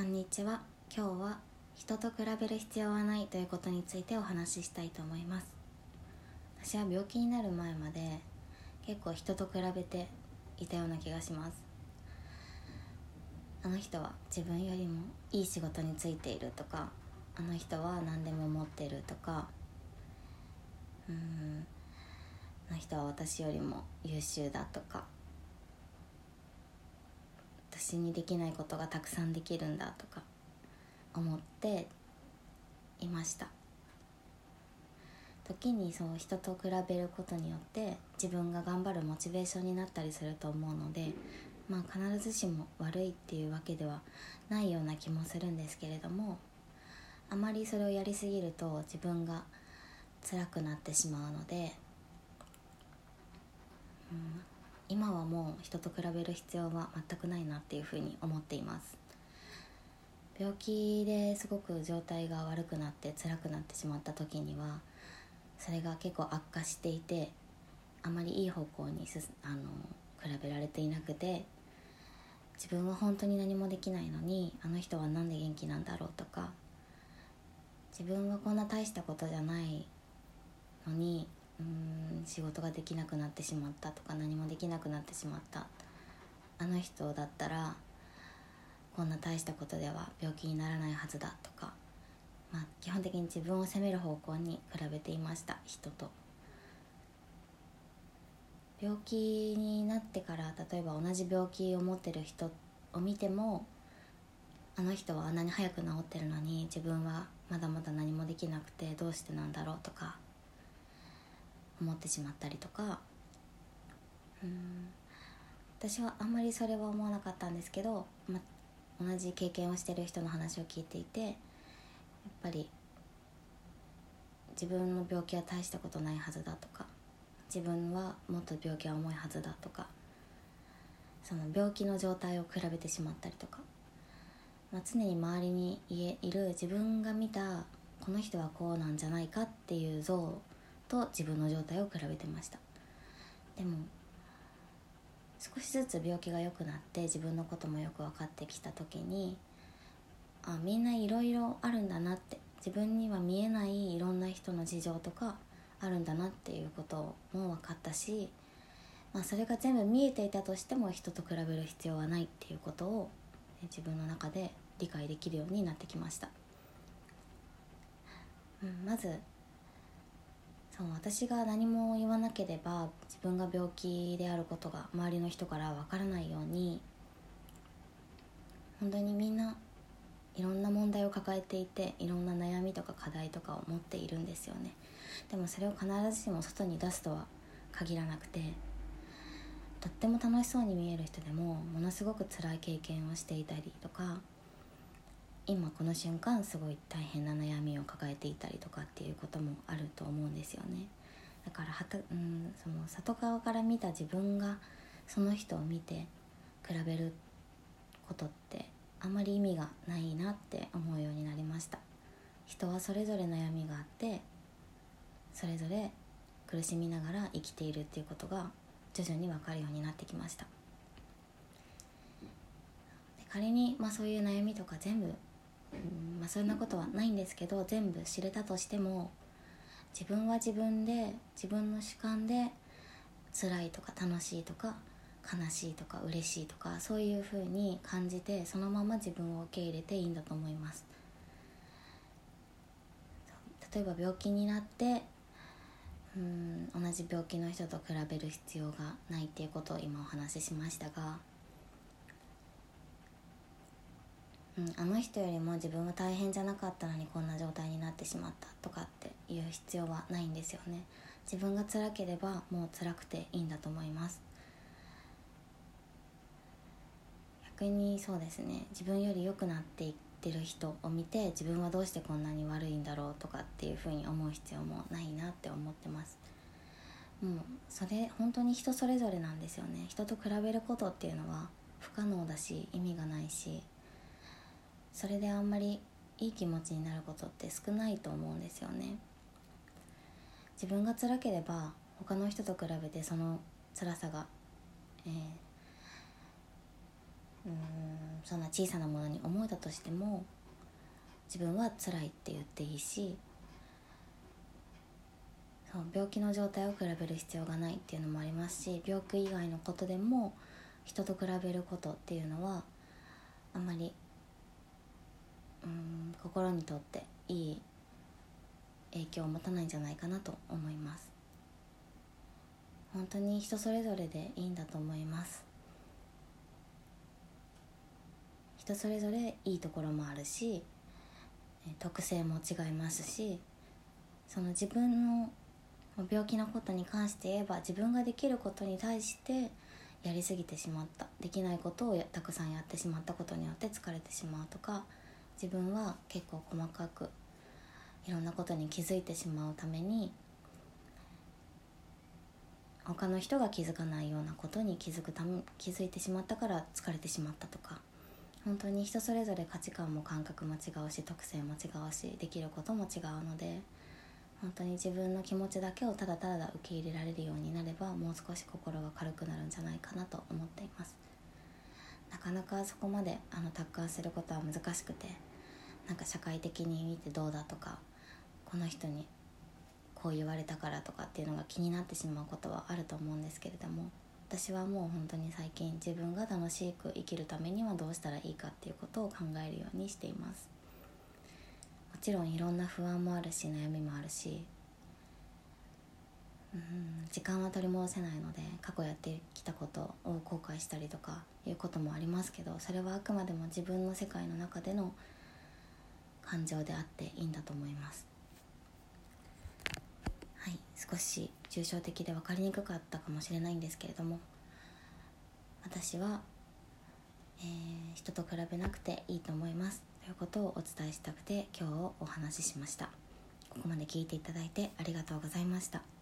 こんにちは。今日は人と比べる必要はないということについてお話ししたいと思います。私は病気になる前まで結構人と比べていたような気がします。あの人は自分よりもいい仕事についているとかあの人は何でも持ってるとかうんあの人は私よりも優秀だとか私にできないことがたくさんできるんだとか思っていました。時にそう人と比べることによって自分が頑張るモチベーションになったりすると思うのでまあ必ずしも悪いっていうわけではないような気もするんですけれどもあまりそれをやりすぎると自分が辛くなってしまうので、うん、今はもう人と比べる必要は全くないなっていうふうに思っています。病気ですごく状態が悪くなって辛くなってしまった時にはそれが結構悪化していてあまりいい方向にすあの比べられていなくて自分は本当に何もできないのにあの人は何で元気なんだろうとか自分はこんな大したことじゃないのにうん仕事ができなくなってしまったとか何もできなくなってしまったあの人だったらこんな大したことでは病気にならないはずだとか、まあ、基本的に自分を責める方向に比べていました人と。病気になってから例えば同じ病気を持ってる人を見てもあの人はあんなに早く治ってるのに自分はまだまだ何もできなくてどうしてなんだろうとか思ってしまったりとか。うん。私はあんまりそれは思わなかったんですけど、ま、同じ経験をしてる人の話を聞いていてやっぱり自分の病気は大したことないはずだとか自分はもっと病気は重いはずだとかその病気の状態を比べてしまったりとか、まあ、常に周りにいる自分が見たこの人はこうなんじゃないかっていう像と自分の状態を比べてました。でも少しずつ病気が良くなって自分のこともよく分かってきた時にあみんないろいろあるんだなって自分には見えないいろんな人の事情とかあるんだなっていうことも分かったし、まあ、それが全部見えていたとしても人と比べる必要はないっていうことを自分の中で理解できるようになってきました、うん、まずそう私が何も言わなければ自分が病気であることが周りの人からわからないように本当にみんないろんな問題を抱えていていろんな悩みとか課題とかを持っているんですよね。でもそれを必ずしも外に出すとは限らなくてとっても楽しそうに見える人でもものすごく辛い経験をしていたりとか今この瞬間すごい大変な悩みを抱えていたりとかっていうこともあると思うんですよね。だからはた、うん、その外側から見た自分がその人を見て比べることってあまり意味がないなって思うようになりました。人はそれぞれ悩みがあってそれぞれ苦しみながら生きているっていうことが徐々に分かるようになってきました。仮に、まあ、そういう悩みとか全部まあ、そんなことはないんですけど全部知れたとしても自分は自分で自分の主観で辛いとか楽しいとか悲しいとか嬉しいとかそういう風に感じてそのまま自分を受け入れていいんだと思います。例えば病気になってうん同じ病気の人と比べる必要がないっていうことを今お話ししましたがうん、あの人よりも自分は大変じゃなかったのにこんな状態になってしまったとかっていう必要はないんですよね。自分が辛ければもう辛くていいんだと思います。逆にそうですね。自分より良くなっていってる人を見て自分はどうしてこんなに悪いんだろうとかっていうふうに思う必要もないなって思ってます。もうそれ本当に人それぞれなんですよね。人と比べることっていうのは不可能だし意味がないし。それであんまりいい気持ちになることって少ないと思うんですよね。自分が辛ければ他の人と比べてその辛さが、えー、そんな小さなものに思えたとしても自分は辛いって言っていいしそう病気の状態を比べる必要がないっていうのもありますし病気以外のことでも人と比べることっていうのはあんまりうん心にとっていい影響を持たないんじゃないかなと思います。本当に人それぞれでいいんだと思います。人それぞれいいところもあるし特性も違いますしその自分の病気のことに関して言えば自分ができることに対してやりすぎてしまったできないことをたくさんやってしまったことによって疲れてしまうとか自分は結構細かくいろんなことに気づいてしまうために他の人が気づかないようなことに気づくため気づいてしまったから疲れてしまったとか本当に人それぞれ価値観も感覚も違うし特性も違うしできることも違うので本当に自分の気持ちだけをただただ受け入れられるようになればもう少し心が軽くなるんじゃないかなと思っています。なかなかそこまであの達観することは難しくてなんか社会的に見てどうだとかこの人にこう言われたからとかっていうのが気になってしまうことはあると思うんですけれども私はもう本当に最近自分が楽しく生きるためにはどうしたらいいかっていうことを考えるようにしています。もちろんいろんな不安もあるし悩みもあるしうん時間は取り戻せないので過去やってきたことを後悔したりとかいうこともありますけどそれはあくまでも自分の世界の中での感情であっていいんだと思います。はい少し抽象的で分かりにくかったかもしれないんですけれども私は、えー、人と比べなくていいと思います。ということをお伝えしたくて今日お話ししました。ここまで聞いていただいてありがとうございました。